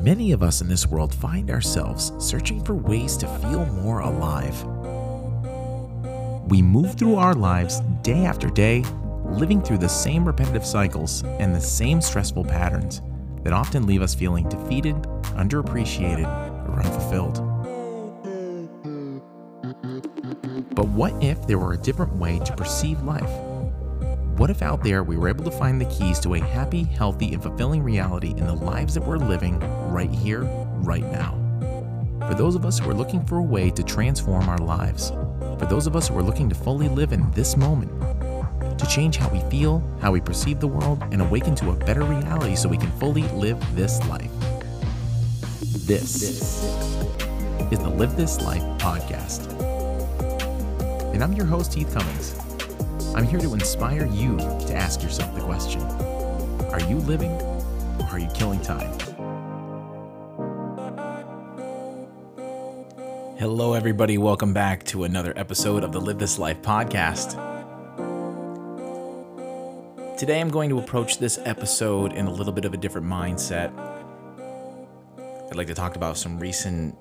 Many of us in this world find ourselves searching for ways to feel more alive. We move through our lives day after day, living through the same repetitive cycles and the same stressful patterns that often leave us feeling defeated, underappreciated, or unfulfilled. But what if there were a different way to perceive life? What if out there we were able to find the keys to a happy, healthy, and fulfilling reality in the lives that we're living right here, right now? For those of us who are looking for a way to transform our lives, for those of us who are looking to fully live in this moment, to change how we feel, how we perceive the world, and awaken to a better reality so we can fully live this life. This, this is the Live This Life podcast. And I'm your host, Heath Cummings. I'm here to inspire you to ask yourself the question Are you living or are you killing time? Hello, everybody. Welcome back to another episode of the Live This Life podcast. Today, I'm going to approach this episode in a little bit of a different mindset. I'd like to talk about some recent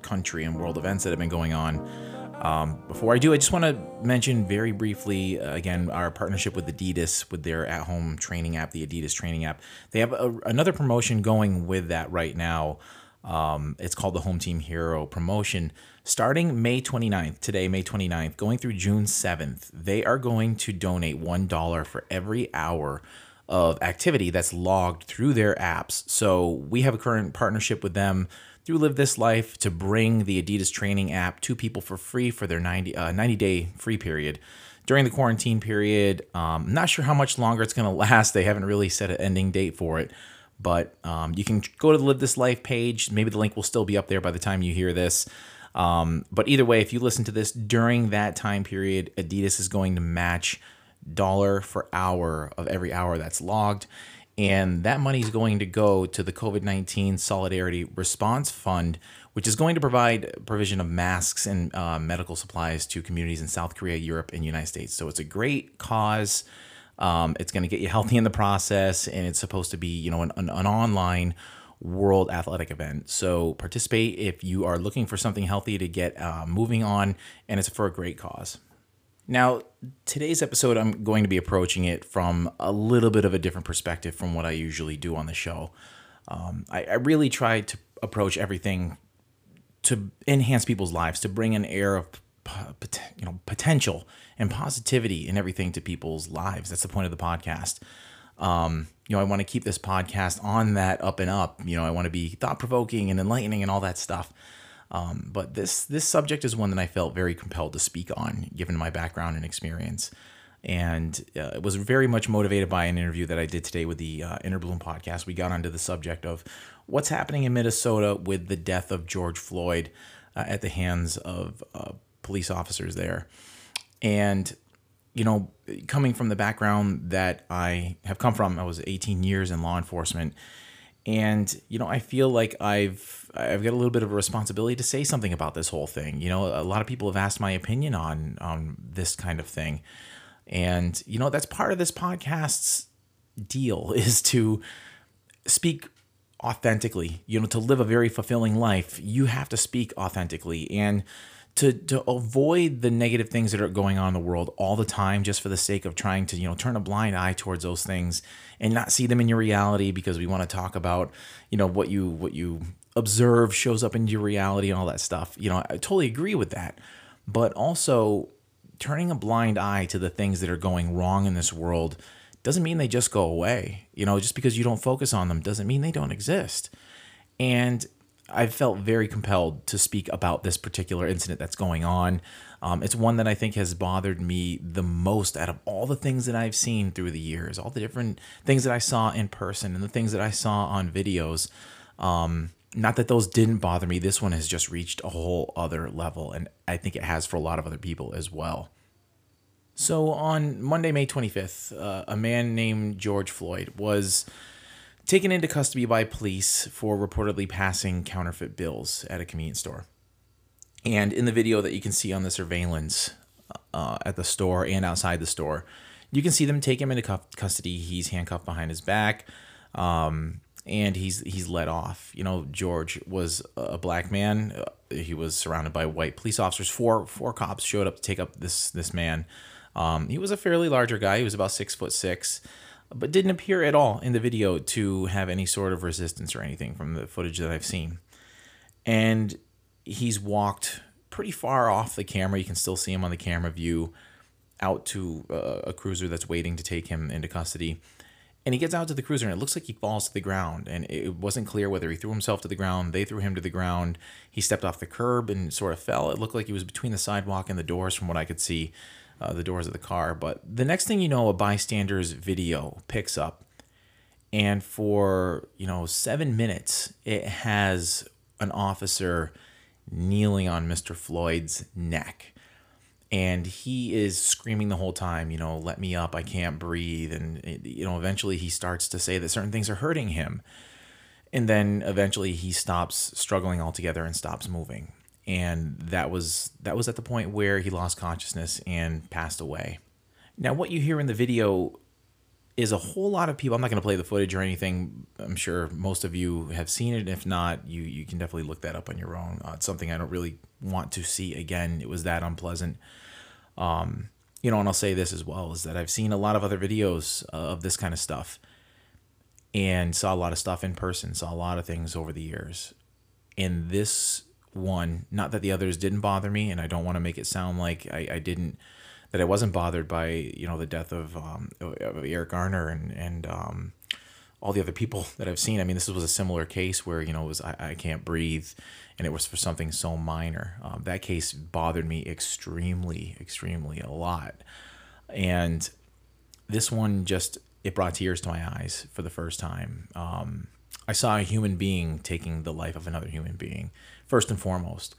country and world events that have been going on um, before I do, I just want to mention very briefly uh, again our partnership with Adidas with their at home training app, the Adidas training app. They have a, another promotion going with that right now. Um, it's called the Home Team Hero promotion. Starting May 29th, today, May 29th, going through June 7th, they are going to donate $1 for every hour of activity that's logged through their apps. So we have a current partnership with them through Live This Life to bring the Adidas training app to people for free for their 90, uh, 90 day free period during the quarantine period. Um, I'm not sure how much longer it's going to last. They haven't really set an ending date for it. But um, you can go to the Live This Life page. Maybe the link will still be up there by the time you hear this. Um, but either way, if you listen to this during that time period, Adidas is going to match dollar for hour of every hour that's logged and that money is going to go to the COVID 19 Solidarity Response Fund, which is going to provide provision of masks and uh, medical supplies to communities in South Korea, Europe, and United States. So it's a great cause. Um, it's going to get you healthy in the process, and it's supposed to be, you know, an, an, an online world athletic event. So participate if you are looking for something healthy to get uh, moving on, and it's for a great cause. Now, today's episode, I'm going to be approaching it from a little bit of a different perspective from what I usually do on the show. Um, I, I really try to approach everything to enhance people's lives, to bring an air of you know potential and positivity in everything to people's lives. That's the point of the podcast. Um, you know, I want to keep this podcast on that up and up. You know, I want to be thought provoking and enlightening and all that stuff. Um, but this this subject is one that I felt very compelled to speak on, given my background and experience. And uh, it was very much motivated by an interview that I did today with the uh, podcast. We got onto the subject of what's happening in Minnesota with the death of George Floyd uh, at the hands of uh, police officers there. And, you know, coming from the background that I have come from, I was 18 years in law enforcement and you know i feel like i've i've got a little bit of a responsibility to say something about this whole thing. You know a lot of people have asked my opinion on on this kind of thing. And you know that's part of this podcast's deal is to speak authentically. You know to live a very fulfilling life you have to speak authentically. And to to avoid the negative things that are going on in the world all the time just for the sake of trying to you know turn a blind eye towards those things and not see them in your reality because we want to talk about you know what you what you observe shows up in your reality and all that stuff. You know i totally agree with that. But also turning a blind eye to the things that are going wrong in this world doesn't mean they just go away. You know just because you don't focus on them doesn't mean they don't exist. And I felt very compelled to speak about this particular incident that's going on. Um, it's one that I think has bothered me the most out of all the things that I've seen through the years, all the different things that I saw in person and the things that I saw on videos. Um, not that those didn't bother me. This one has just reached a whole other level, and I think it has for a lot of other people as well. So on Monday, May 25th, uh, a man named George Floyd was taken into custody by police for reportedly passing counterfeit bills at a convenience store. And in the video that you can see on the surveillance uh, at the store and outside the store, you can see them take him into custody. He's handcuffed behind his back. Um, and he's he's let off. You know, George was a black man. Uh, he was surrounded by white police officers. Four four cops showed up to take up this this man. Um, he was a fairly larger guy. He was about six foot six, but didn't appear at all in the video to have any sort of resistance or anything from the footage that I've seen. And he's walked pretty far off the camera. You can still see him on the camera view out to uh, a cruiser that's waiting to take him into custody. And he gets out to the cruiser and it looks like he falls to the ground. And it wasn't clear whether he threw himself to the ground, they threw him to the ground. He stepped off the curb and sort of fell. It looked like he was between the sidewalk and the doors from what I could see, uh, the doors of the car. But the next thing you know, a bystander's video picks up. And for, you know, seven minutes, it has an officer kneeling on Mr. Floyd's neck and he is screaming the whole time you know let me up i can't breathe and you know eventually he starts to say that certain things are hurting him and then eventually he stops struggling altogether and stops moving and that was that was at the point where he lost consciousness and passed away. Now what you hear in the video is a whole lot of people i'm not going to play the footage or anything i'm sure most of you have seen it if not you you can definitely look that up on your own. Uh, it's something i don't really want to see again. It was that unpleasant. Um, you know, and I'll say this as well is that I've seen a lot of other videos uh, of this kind of stuff and saw a lot of stuff in person, saw a lot of things over the years. And this one, not that the others didn't bother me, and I don't want to make it sound like I, I didn't, that I wasn't bothered by, you know, the death of, um, of Eric Garner and, and um, all the other people that I've seen. I mean, this was a similar case where, you know, it was I, I can't breathe and it was for something so minor. Um, that case bothered me extremely, extremely a lot. And this one just, it brought tears to my eyes for the first time. Um, I saw a human being taking the life of another human being, first and foremost.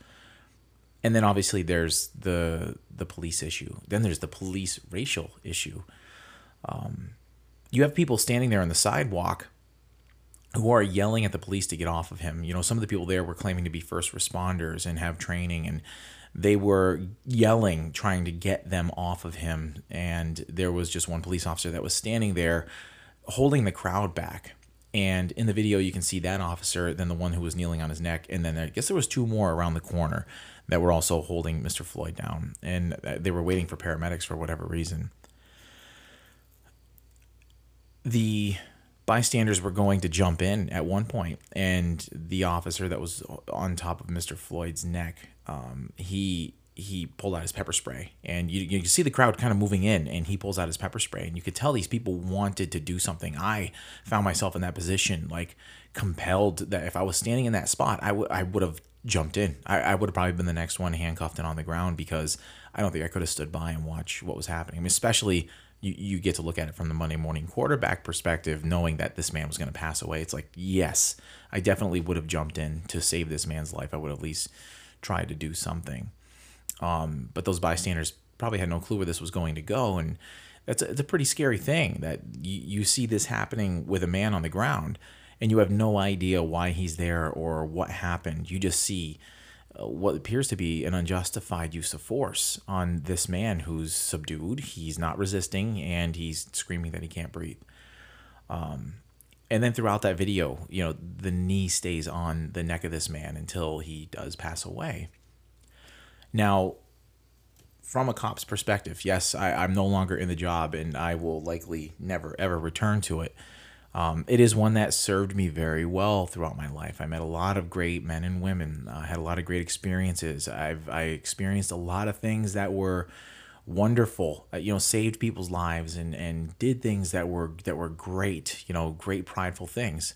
And then obviously there's the the police issue. Then there's the police racial issue. Um, you have people standing there on the sidewalk who are yelling at the police to get off of him. You know, some of the people there were claiming to be first responders and have training, and they were yelling, trying to get them off of him. And there was just one police officer that was standing there holding the crowd back. And in the video, you can see that officer, then the one who was kneeling on his neck, and then I guess there was two more around the corner that were also holding Mr. Floyd down, and they were waiting for paramedics for whatever reason. The bystanders were going to jump in at one point, and the officer that was on top of Mr. Floyd's neck, um, he he pulled out his pepper spray, and you you see the crowd kind of moving in, and he pulls out his pepper spray, and you could tell these people wanted to do something. I found myself in that position, like compelled that if I was standing in that spot, I would I would have jumped in. I, I would have probably been the next one handcuffed and on the ground because I don't think I could have stood by and watched what was happening. I mean, especially you, you get to look at it from the Monday morning quarterback perspective, knowing that this man was going to pass away. It's like, yes, I definitely would have jumped in to save this man's life. I would at least try to do something. Um, but those bystanders probably had no clue where this was going to go. And that's a, it's a pretty scary thing that you, you see this happening with a man on the ground and you have no idea why he's there or what happened. You just see what appears to be an unjustified use of force on this man who's subdued. He's not resisting and he's screaming that he can't breathe. Um, and then throughout that video, you know, the knee stays on the neck of this man until he does pass away. Now, from a cop's perspective, yes, I, I'm no longer in the job and I will likely never ever return to it. Um, it is one that served me very well throughout my life. I met a lot of great men and women. I had a lot of great experiences. I've I experienced a lot of things that were wonderful. Uh, you know, saved people's lives and and did things that were that were great. You know, great prideful things.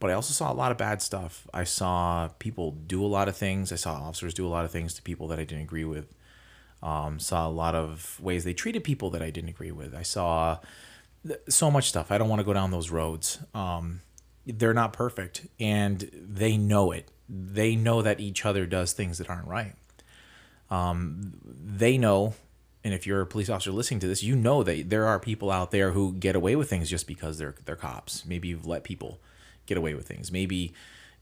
But I also saw a lot of bad stuff. I saw people do a lot of things. I saw officers do a lot of things to people that I didn't agree with. Um, saw a lot of ways they treated people that I didn't agree with. I saw so much stuff. I don't want to go down those roads. Um, they're not perfect, and they know it. They know that each other does things that aren't right. Um, they know, and if you're a police officer listening to this, you know that there are people out there who get away with things just because they're they're cops. Maybe you've let people get away with things. Maybe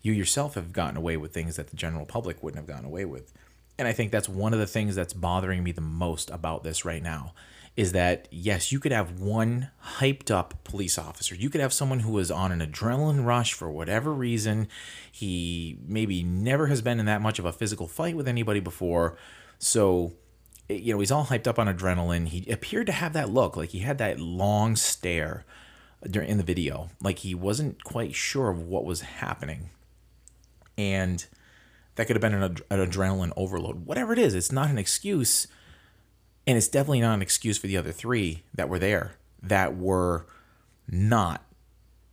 you yourself have gotten away with things that the general public wouldn't have gotten away with. And I think that's one of the things that's bothering me the most about this right now is that yes, you could have one hyped up police officer. You could have someone who was on an adrenaline rush for whatever reason. He maybe never has been in that much of a physical fight with anybody before. So, eh, you know, he's all hyped up on adrenaline. He appeared to have that look, like he had that long stare during in the video, like he wasn't quite sure of what was happening. And that could have been an, an adrenaline overload. Whatever it is, it's not an excuse and it's definitely not an excuse for the other three that were there that were not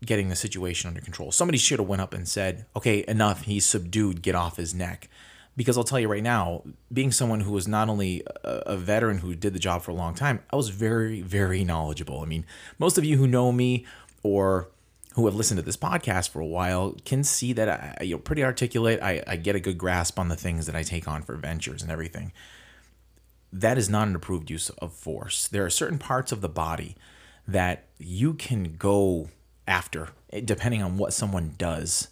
getting the situation under control. Somebody should have went up and said, "Okay, enough. He's subdued. Get off his neck." Because I'll tell you right now, being someone who was not only a, veteran who did the job for a long time, I was very, very knowledgeable. I mean, most of you who know me or who have listened to this podcast for a while can see that I, you know, pretty articulate. I, I get a good grasp on the things that I take on for ventures and everything that is not an approved use of force. There are certain parts of the body that you can go after eh, depending on what someone does.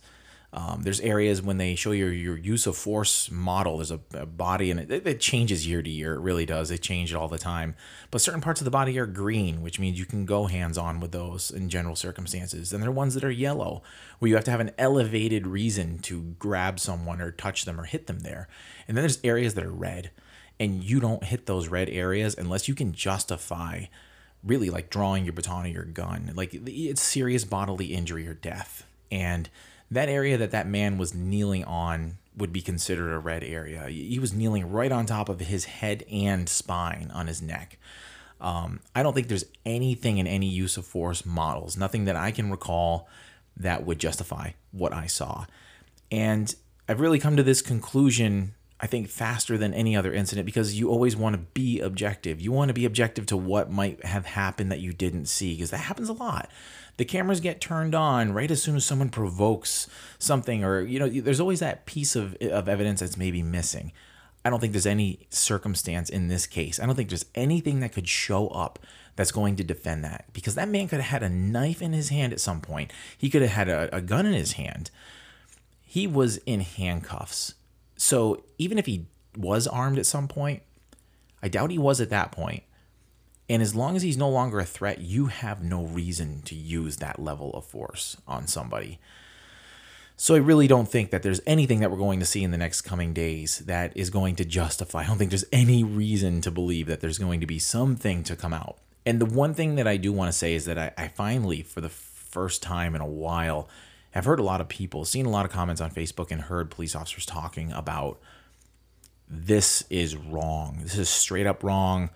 Um, there's areas when they show your your use of force model. There's a, a body and it, it, changes year to year. It really does. They change it all the time. But certain parts of the body are green, which means you can go hands on with those in general circumstances. And there are ones that are yellow, where you have to have an elevated reason to grab someone or touch them or hit them there. And then there's areas that are red and you don't hit those red areas unless you can justify really like drawing your baton or your gun. Like it's serious bodily injury or death. And that area that that man was kneeling on would be considered a red area. He was kneeling right on top of his head and spine on his neck. Um, I don't think there's anything in any use of force models, nothing that I can recall that would justify what I saw. And I've really come to this conclusion I think, faster than any other incident because you always want to be objective. You want to be objective to what might have happened that you didn't see because that happens a lot. The cameras get turned on right as soon as someone provokes something, or, you know, there's always that piece of, of evidence that's maybe missing. I don't think there's any circumstance in this case. I don't think there's anything that could show up that's going to defend that because that man could have had a knife in his hand at some point. He could have had a, a gun in his hand. He was in handcuffs so even if he was armed at some point, I doubt he was at that point. And as long as he's no longer a threat, you have no reason to use that level of force on somebody. So I really don't think that there's anything that we're going to see in the next coming days that is going to justify. I don't think there's any reason to believe that there's going to be something to come out. And the one thing that I do want to say is that I, I finally, for the first time in a while, I've heard a lot of people, seen a lot of comments on Facebook, and heard police officers talking about this is wrong. This is straight up wrong.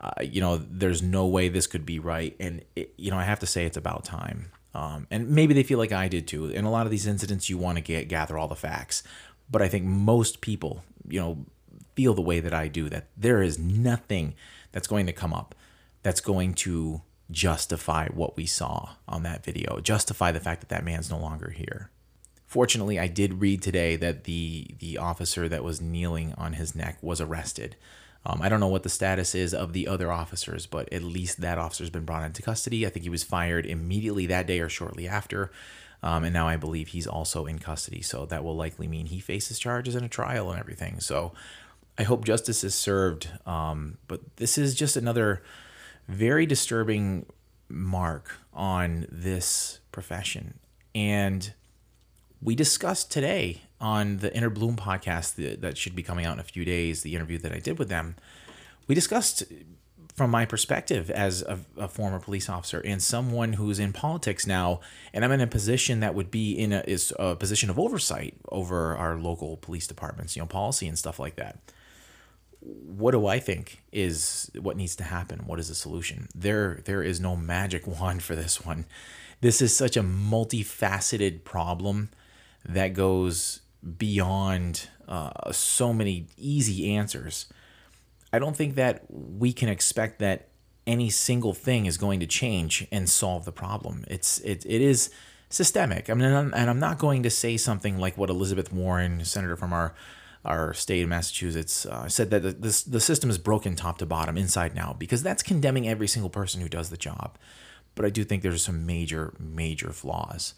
Uh, you know, there's no way this could be right. And, it, you know, I have to say it's about time. Um, and maybe they feel like I did too. In a lot of these incidents, you want to get gather all the facts. But I think most people, you know, feel the way that I do that there is nothing that's going to come up that's going to justify what we saw on that video, justify the fact that that man's no longer here. Fortunately, I did read today that the the officer that was kneeling on his neck was arrested. Um, I don't know what the status is of the other officers, but at least that officer's been brought into custody. I think he was fired immediately that day or shortly after. Um, and now I believe he's also in custody. So that will likely mean he faces charges in a trial and everything. So I hope justice is served. Um, but this is just another very disturbing mark on this profession. And we discussed today on the Inner Bloom podcast that should be coming out in a few days, the interview that I did with them. We discussed from my perspective as a, a, former police officer and someone who's in politics now, and I'm in a position that would be in a, is a position of oversight over our local police departments, you know, policy and stuff like that what do I think is what needs to happen? What is the solution? There, there is no magic wand for this one. This is such a multifaceted problem that goes beyond uh, so many easy answers. I don't think that we can expect that any single thing is going to change and solve the problem. It's it, it is systemic. I mean, and I'm, not going to say something like what Elizabeth Warren, senator from our our state of Massachusetts, uh, said that the, the, the system is broken top to bottom, inside now, because that's condemning every single person who does the job. But I do think there's some major, major flaws.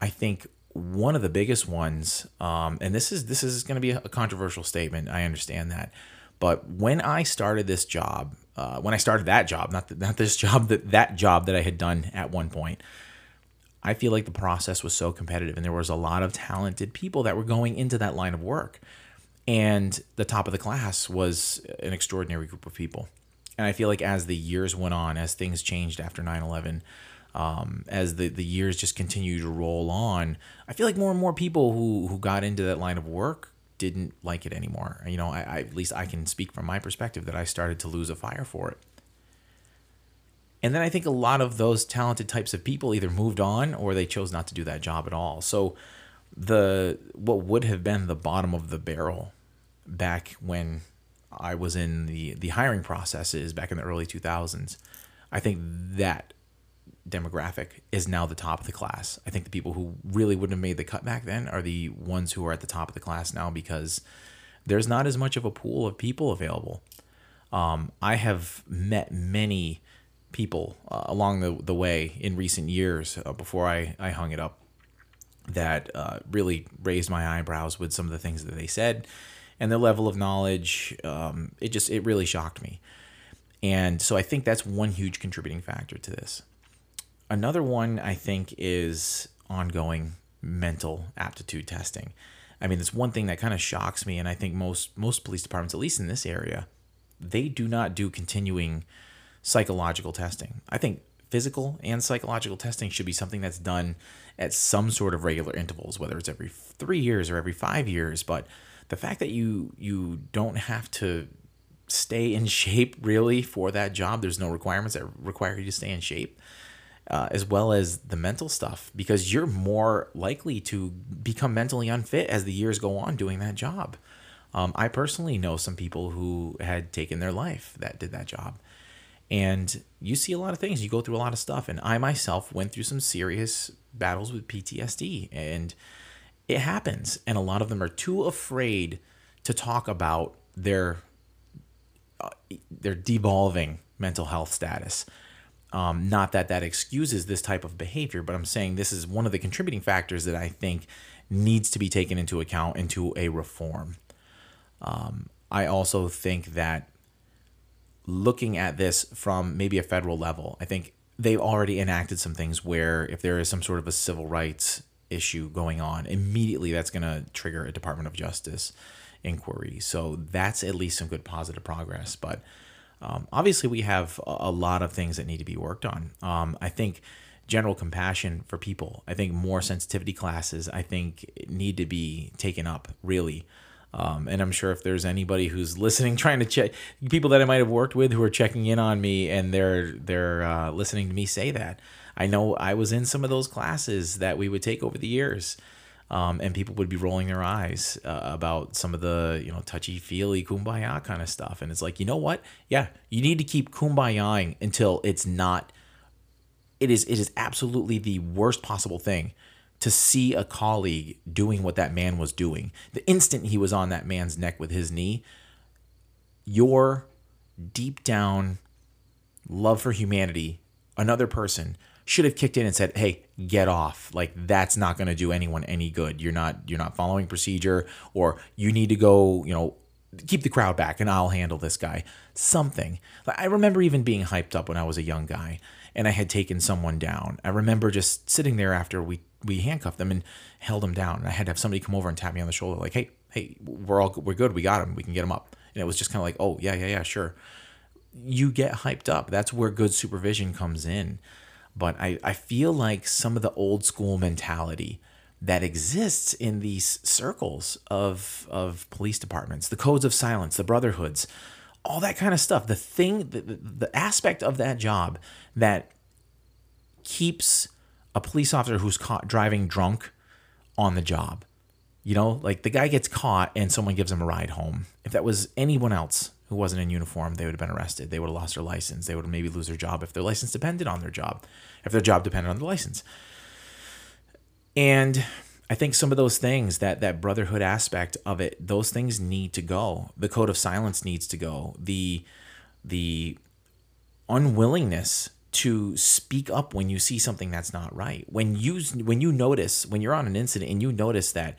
I think one of the biggest ones, um, and this is this is going to be a controversial statement. I understand that, but when I started this job uh, when I started that job, not the, not this job that that job that I had done at one point. I feel like the process was so competitive, and there was a lot of talented people that were going into that line of work, and the top of the class was an extraordinary group of people. And I feel like as the years went on, as things changed after 9 11, um, as the, the years just continue to roll on, I feel like more and more people who, who got into that line of work didn't like it anymore. You know, I, I, at least I can speak from my perspective that I started to lose a fire for it. And then I think a lot of those talented types of people either moved on or they chose not to do that job at all. So the what would have been the bottom of the barrel back when I was in the the hiring processes back in the early 2000s, I think that demographic is now the top of the class. I think the people who really wouldn't have made the cut back then are the ones who are at the top of the class now because there's not as much of a pool of people available. Um, I have met many people uh, along the, the way in recent years uh, before I, I hung it up that uh, really raised my eyebrows with some of the things that they said and their level of knowledge. Um, it just, it really shocked me. And so I think that's one huge contributing factor to this. Another one I think is ongoing mental aptitude testing. I mean, it's one thing that kind of shocks me, and I think most most police departments, at least in this area, they do not do continuing psychological testing. I think physical and psychological testing should be something that's done at some sort of regular intervals, whether it's every three years or every five years. But the fact that you you don't have to stay in shape really for that job, there's no requirements that require you to stay in shape uh, as well as the mental stuff because you're more likely to become mentally unfit as the years go on doing that job. Um, I personally know some people who had taken their life that did that job. And you see a lot of things, you go through a lot of stuff. And I myself went through some serious battles with PTSD, and it happens. And a lot of them are too afraid to talk about their uh, their devolving mental health status um, not that that excuses this type of behavior, but I'm saying this is one of the contributing factors that I think needs to be taken into account into a reform. Um, I also think that looking at this from maybe a federal level, I think they've already enacted some things where if there is some sort of a civil rights issue going on, immediately that's going to trigger a Department of Justice inquiry. So that's at least some good positive progress. But um, obviously, we have a lot of things that need to be worked on. Um, I think general compassion for people. I think more sensitivity classes. I think need to be taken up really. Um, and I'm sure if there's anybody who's listening, trying to check people that I might have worked with who are checking in on me and they're they're uh, listening to me say that. I know I was in some of those classes that we would take over the years um, and people would be rolling their eyes uh, about some of the you know touchy feely kumbaya kind of stuff. And it's like you know what? Yeah you need to keep kumbayaing until it's not it is it is absolutely the worst possible thing to see a colleague doing what that man was doing. The instant he was on that man's neck with his knee your deep down love for humanity another person should have kicked in and said, "Hey, get off. Like that's not going to do anyone any good. You're not you're not following procedure or you need to go, you know, keep the crowd back and I'll handle this guy." Something. I remember even being hyped up when I was a young guy and I had taken someone down. I remember just sitting there after we we handcuffed them and held them down. And I had to have somebody come over and tap me on the shoulder like, "Hey, hey, we're all we're good. We got him. We can get him up." And it was just kind of like, "Oh, yeah, yeah, yeah, sure." You get hyped up. That's where good supervision comes in but I, I feel like some of the old school mentality that exists in these circles of of police departments, the codes of silence, the brotherhoods, all that kind of stuff. The thing, the, the aspect of that job that keeps a police officer who's caught driving drunk on the job. You know, like the guy gets caught and someone gives him a ride home. If that was anyone else who wasn't in uniform, they would have been arrested. They would have lost their license. They would have maybe lose their job if their license depended on their job, if their job depended on the license. And I think some of those things, that that brotherhood aspect of it, those things need to go. The code of silence needs to go. The the unwillingness to speak up when you see something that's not right. When you when you notice when you're on an incident and you notice that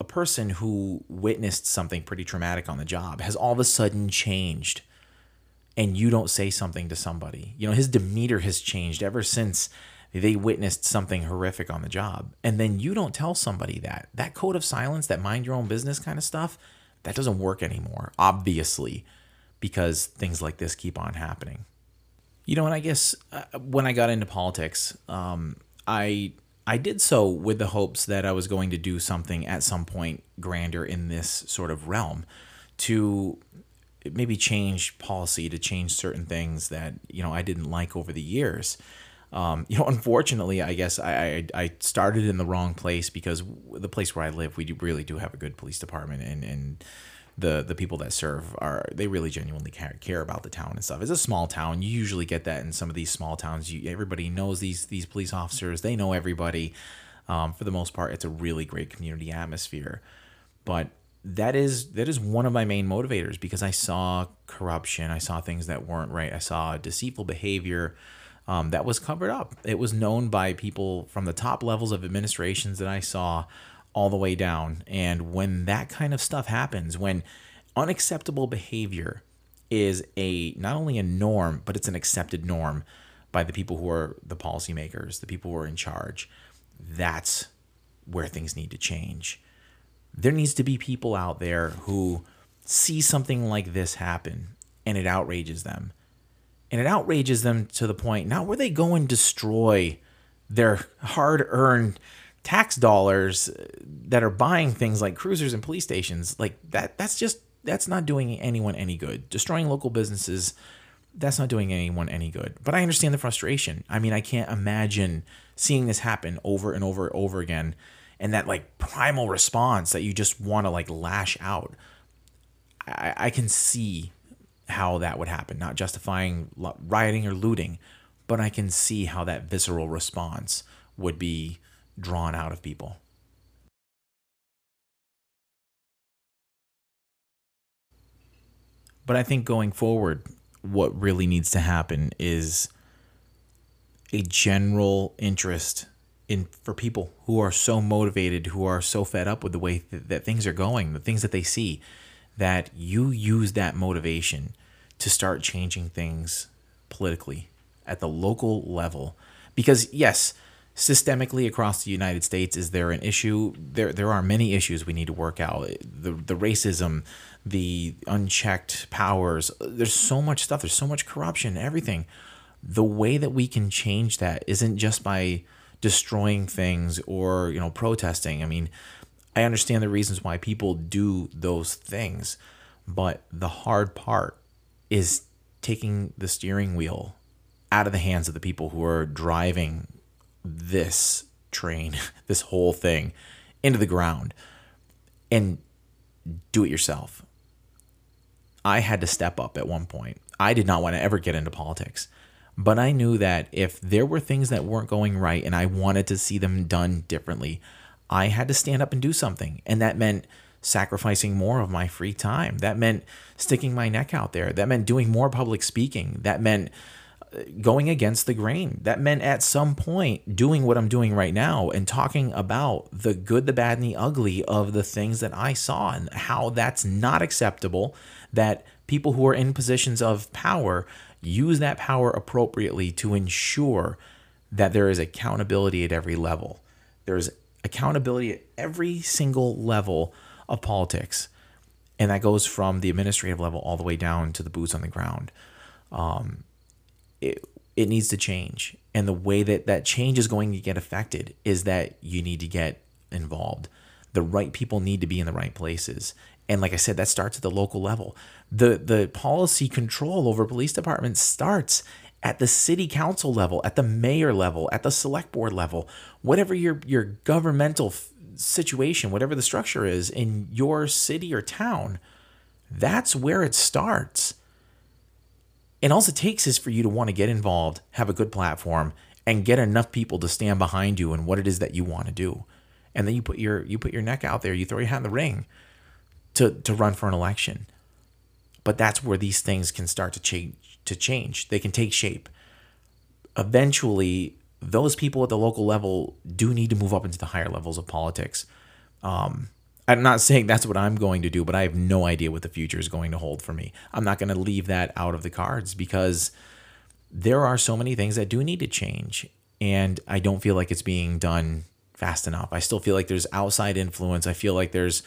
a person who witnessed something pretty traumatic on the job has all of a sudden changed. and you don't say something to somebody. You know, his demeanor has changed ever since they witnessed something horrific on the job. And then you don't tell somebody that. That code of silence, that mind your own business kind of stuff, that doesn't work anymore, obviously, because things like this keep on happening. You know, and I guess uh, when I got into politics, um, I I did so with the hopes that I was going to do something at some point grander in this sort of realm to maybe change policy, to change certain things that, you know, I didn't like over the years. Um, you know, unfortunately, I guess I, I, I started in the wrong place because the place where I live, we do, really do have a good police department and, and the the people that serve are they really genuinely care, care about the town and stuff. It's a small town. You usually get that in some of these small towns. You, everybody knows these these police officers. They know everybody. Um, for the most part, it's a really great community atmosphere. But that is that is one of my main motivators because I saw corruption. I saw things that weren't right. I saw deceitful behavior. Um, that was covered up. It was known by people from the top levels of administrations that I saw all the way down. And when that kind of stuff happens, when unacceptable behavior is a not only a norm, but it's an accepted norm by the people who are the policymakers, the people who are in charge, that's where things need to change. There needs to be people out there who see something like this happen and it outrages them. And it outrages them to the point not where they go and destroy their hard earned tax dollars that are buying things like cruisers and police stations like that that's just that's not doing anyone any good. Destroying local businesses that's not doing anyone any good. But i understand the frustration. I mean i can't imagine seeing this happen over and over and over again and that like primal response that you just want to like lash out. I, I can see how that would happen not justifying rioting or looting but i can see how that visceral response would be drawn out of people. But I think going forward, what really needs to happen is a general interest in for people who are so motivated, who are so fed up with the way th- that things are going, the things that they see, that you use that motivation to start changing things politically at the local level. Because yes, systemically across the United States? Is there an issue? There there are many issues we need to work out. The the racism the unchecked powers there's so much stuff. There's so much corruption everything. The way that we can change that isn't just by destroying things or you know protesting. I mean i understand the reasons why people do those things but the hard part is taking the steering wheel out of the hands of the people who are driving this train, this whole thing into the ground and do it yourself. I had to step up at one point. I did not want to ever get into politics, but I knew that if there were things that weren't going right and I wanted to see them done differently, I had to stand up and do something. And that meant sacrificing more of my free time. That meant sticking my neck out there. That meant doing more public speaking. That meant going against the grain. That meant at some point doing what I'm doing right now and talking about the good, the bad, and the ugly of the things that I saw and how that's not acceptable. That people who are in positions of power use that power appropriately to ensure that there is accountability at every level. There's accountability at every single level of politics. And that goes from the administrative level all the way down to the boots on the ground. Um, it, it needs to change. And the way that that change is going to get affected is that you need to get involved. The right people need to be in the right places. And like I said, that starts at the local level. The the policy control over police departments starts at the city council level, at the mayor level, at the select board level, whatever your your governmental situation, whatever the structure is in your city or town, that's where it starts. And all it takes is for you to want to get involved, have a good platform, and get enough people to stand behind you and what it is that you want to do. And then you put your you put your neck out there, you throw your hat in the ring to to run for an election. But that's where these things can start to change to change. They can take shape. Eventually, those people at the local level do need to move up into the higher levels of politics. Um, I'm not saying that's what I'm going to do, but I have no idea what the future is going to hold for me. I'm not going to leave that out of the cards because there are so many things that do need to change. And I don't feel like it's being done fast enough. I still feel like there's outside influence. I feel like there's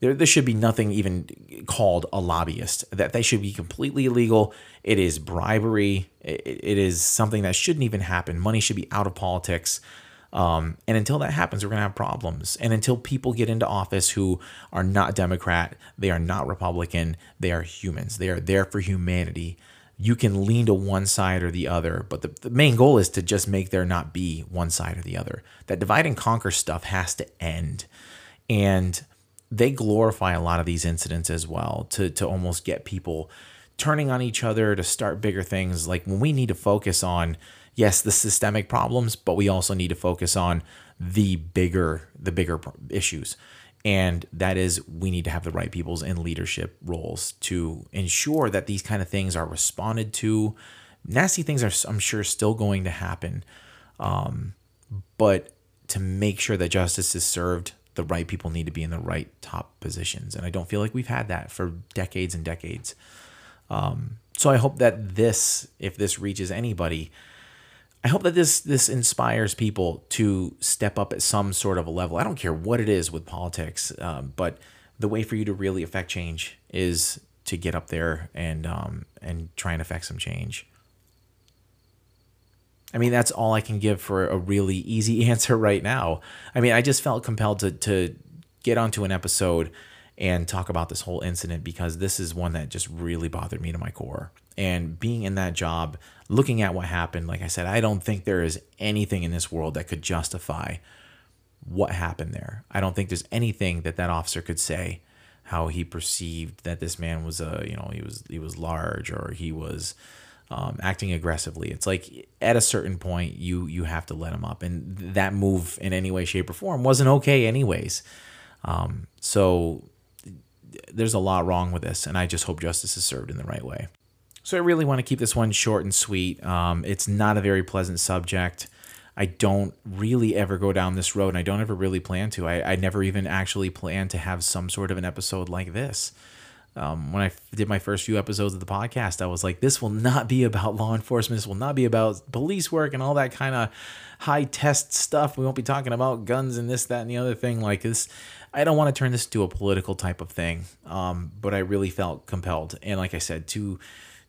there, there should be nothing even called a lobbyist. That they should be completely illegal. It is bribery. It, it is something that shouldn't even happen. Money should be out of politics. Um, and until that happens, we're going to have problems. And until people get into office who are not Democrat, they are not Republican, they are humans. They are there for humanity. You can lean to one side or the other, but the, the main goal is to just make there not be one side or the other. That divide and conquer stuff has to end. And they glorify a lot of these incidents as well to, to almost get people turning on each other to start bigger things. Like when we need to focus on yes, the systemic problems, but we also need to focus on the bigger the bigger issues. And that is we need to have the right peoples in leadership roles to ensure that these kind of things are responded to. Nasty things are I'm sure still going to happen. Um, but to make sure that justice is served, the right people need to be in the right top positions. And I don't feel like we've had that for decades and decades. Um, so I hope that this, if this reaches anybody, I hope that this this inspires people to step up at some sort of a level. I don't care what it is with politics, um, but the way for you to really affect change is to get up there and um, and try and affect some change. I mean, that's all I can give for a really easy answer right now. I mean, I just felt compelled to to get onto an episode and talk about this whole incident because this is one that just really bothered me to my core. And being in that job, looking at what happened, like I said, I don't think there is anything in this world that could justify what happened there. I don't think there's anything that that officer could say how he perceived that this man was a, you know, he was he was large or he was um, acting aggressively. It's like at a certain point you you have to let him up, and that move in any way, shape, or form wasn't okay, anyways. Um, so there's a lot wrong with this, and I just hope justice is served in the right way. So I really want to keep this one short and sweet. Um, it's not a very pleasant subject. I don't really ever go down this road, and I don't ever really plan to. I, I never even actually plan to have some sort of an episode like this. Um, when I did my first few episodes of the podcast, I was like, this will not be about law enforcement. This will not be about police work and all that kind of high test stuff. We won't be talking about guns and this, that, and the other thing. Like this, I don't want to turn this into a political type of thing, um, but I really felt compelled. And like I said, to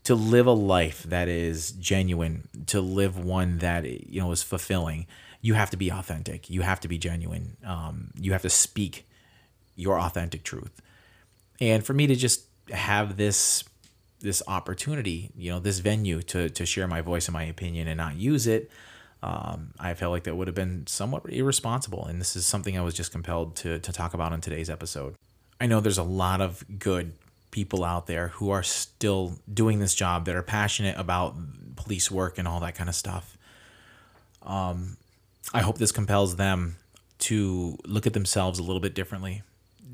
to live a life that is genuine, to live one that you know is fulfilling, you have to be authentic. You have to be genuine. Um, you have to speak your authentic truth. And for me to just have this this opportunity, you know, this venue to to share my voice and my opinion and not use it um, I felt like that would have been somewhat irresponsible. And this is something I was just compelled to, to talk about in today's episode. I know there's a lot of good people out there who are still doing this job that are passionate about police work and all that kind of stuff. Um, I hope this compels them to look at themselves a little bit differently,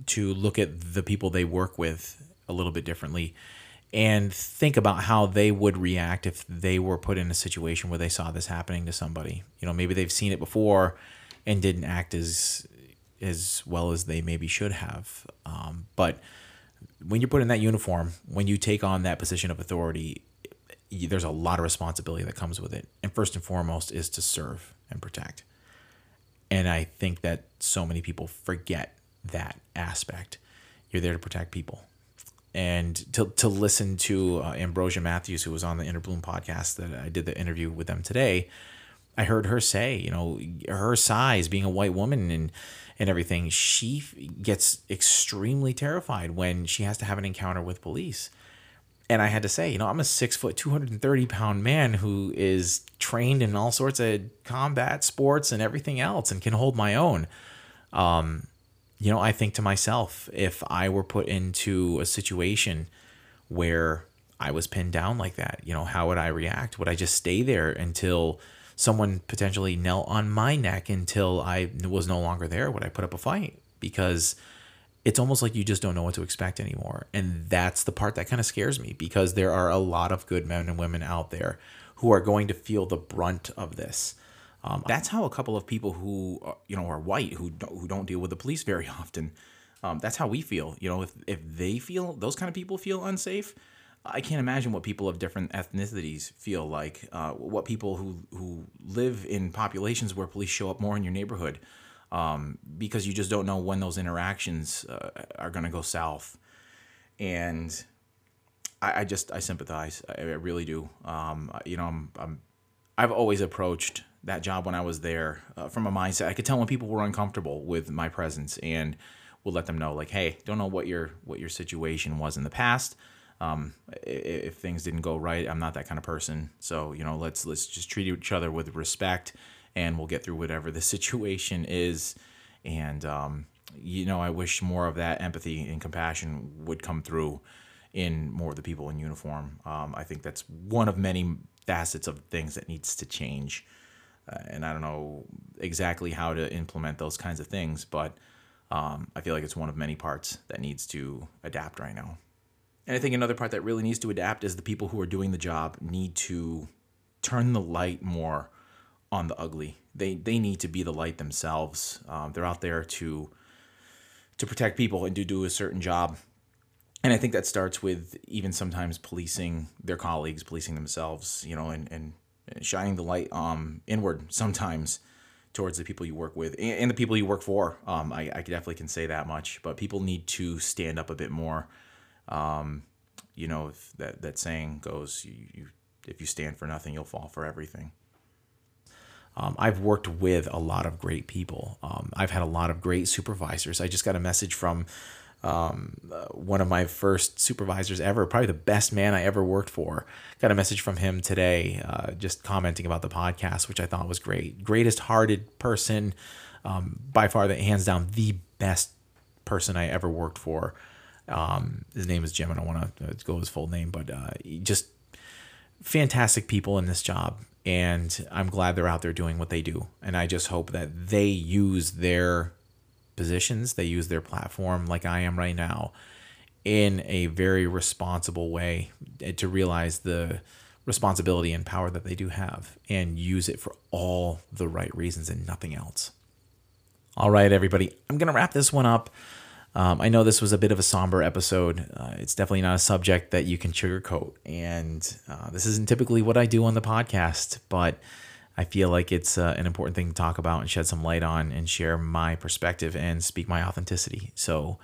to look at the people they work with a little bit differently, and think about how they would react if they were put in a situation where they saw this happening to somebody. You know, maybe they've seen it before and didn't act as as well as they maybe should have. Um, but when you're put in that uniform, when you take on that position of authority, there's a lot of responsibility that comes with it. And first and foremost is to serve and protect. And I think that so many people forget that aspect. You're there to protect people and to, to listen to uh, Ambrosia Matthews, who was on the Inner Bloom podcast that I did the interview with them today, I heard her say, you know, her size, being a white woman and and everything, she gets extremely terrified when she has to have an encounter with police. And I had to say, you know, I'm a six foot, 230 pound man who is trained in all sorts of combat sports and everything else and can hold my own. Um, you know, I think to myself, if I were put into a situation where I was pinned down like that, you know, how would I react? Would I just stay there until someone potentially knelt on my neck until I was no longer there? Would I put up a fight? Because it's almost like you just don't know what to expect anymore. And that's the part that kind of scares me because there are a lot of good men and women out there who are going to feel the brunt of this. Um, that's how a couple of people who uh, you know are white who don't, who don't deal with the police very often Um, that's how we feel. You know, if if they feel those kind of people feel unsafe, I can't imagine what people of different ethnicities feel like. Uh, what people who who live in populations where police show up more in your neighborhood, um, because you just don't know when those interactions uh, are going to go south, and I, just I sympathize. I, I really do. Um, you know, I'm, I'm I've always approached that job when I was there uh, from a mindset. I could tell when people were uncomfortable with my presence and we'll let them know like, hey, don't know what your what your situation was in the past. Um, if things didn't go right, I'm not that kind of person. So you know, let's let's just treat each other with respect, and we'll get through whatever the situation is. And um, you know, I wish more of that empathy and compassion would come through in more of the people in uniform. Um, I think that's one of many facets of things that needs to change. Uh, and I don't know exactly how to implement those kinds of things, but um, I feel like it's one of many parts that needs to adapt right now. And I think another part that really needs to adapt is the people who are doing the job need to turn the light more on the ugly. They they need to be the light themselves. Um, they're out there to to protect people and to do a certain job. And I think that starts with even sometimes policing their colleagues, policing themselves, you know, and, and shining the light um, inward sometimes towards the people you work with and the people you work for. Um, I, I definitely can say that much, but people need to stand up a bit more. Um, you know, that, that saying goes, you, you, if you stand for nothing, you'll fall for everything. Um, I've worked with a lot of great people. Um, I've had a lot of great supervisors. I just got a message from um, uh, one of my first supervisors ever, probably the best man I ever worked for. Got a message from him today, uh, just commenting about the podcast, which I thought was great. Greatest hearted person, um, by far, the hands down the best person I ever worked for. Um, his name is Jim. I don't want to go his full name, but uh, just fantastic people in this job. And I'm glad they're out there doing what they do. And I just hope that they use their positions, they use their platform like I am right now in a very responsible way eh, to realize the responsibility and power that they do have and use it for all the right reasons and nothing else. All right, everybody, I'm going to wrap this one up. Um, I know this was a bit of a somber episode. Uh, it's definitely not a subject that you can sugarcoat. And uh, this isn't typically what I do on the podcast, but I feel like it's uh, an important thing to talk about and shed some light on and share my perspective and speak my authenticity. So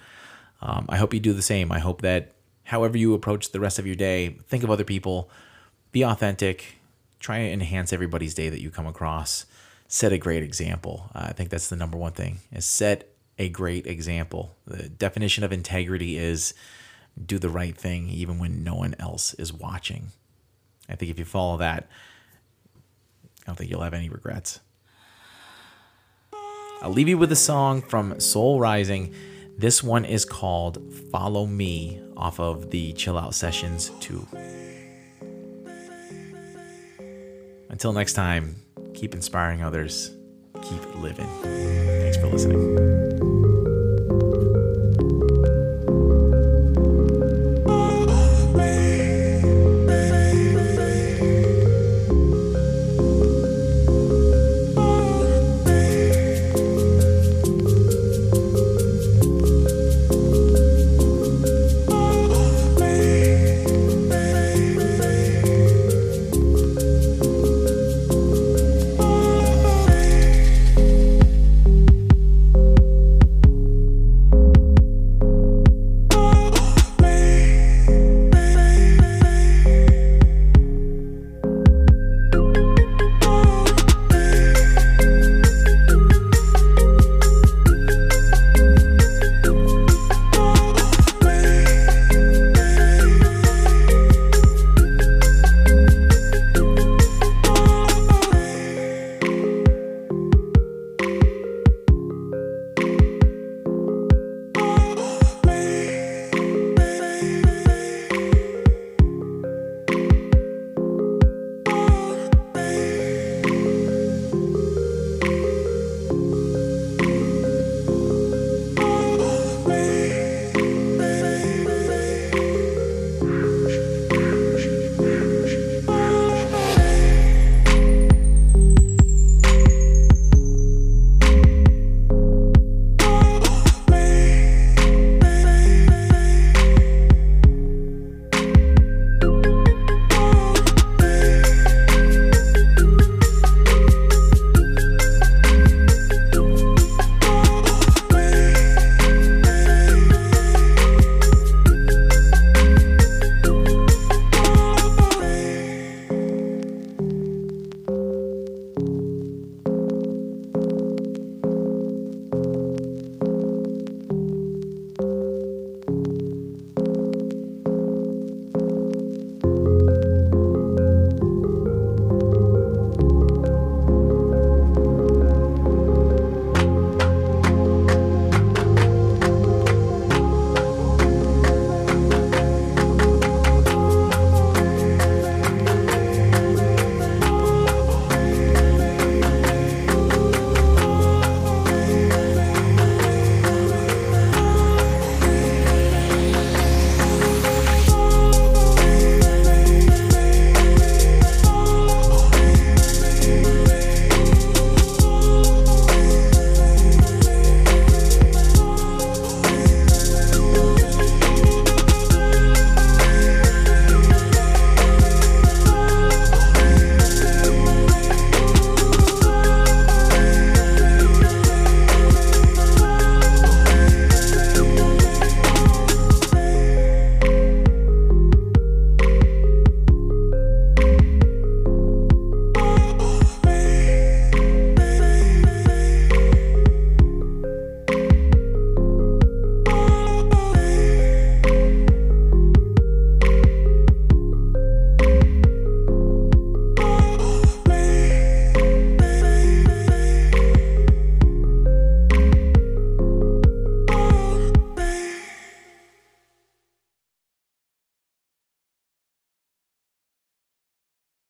um, I hope you do the same. I hope that however you approach the rest of your day, think of other people, be authentic, try to enhance everybody's day that you come across, set a great example. Uh, I think that's the number one thing is set a great example. The definition of integrity is do the right thing even when no one else is watching. I think if you follow that, I don't think you'll have any regrets. I'll leave you with a song from Soul Rising. This one is called Follow Me off of the Chill Out Sessions 2. Until next time, keep inspiring others, keep living. Thanks for listening.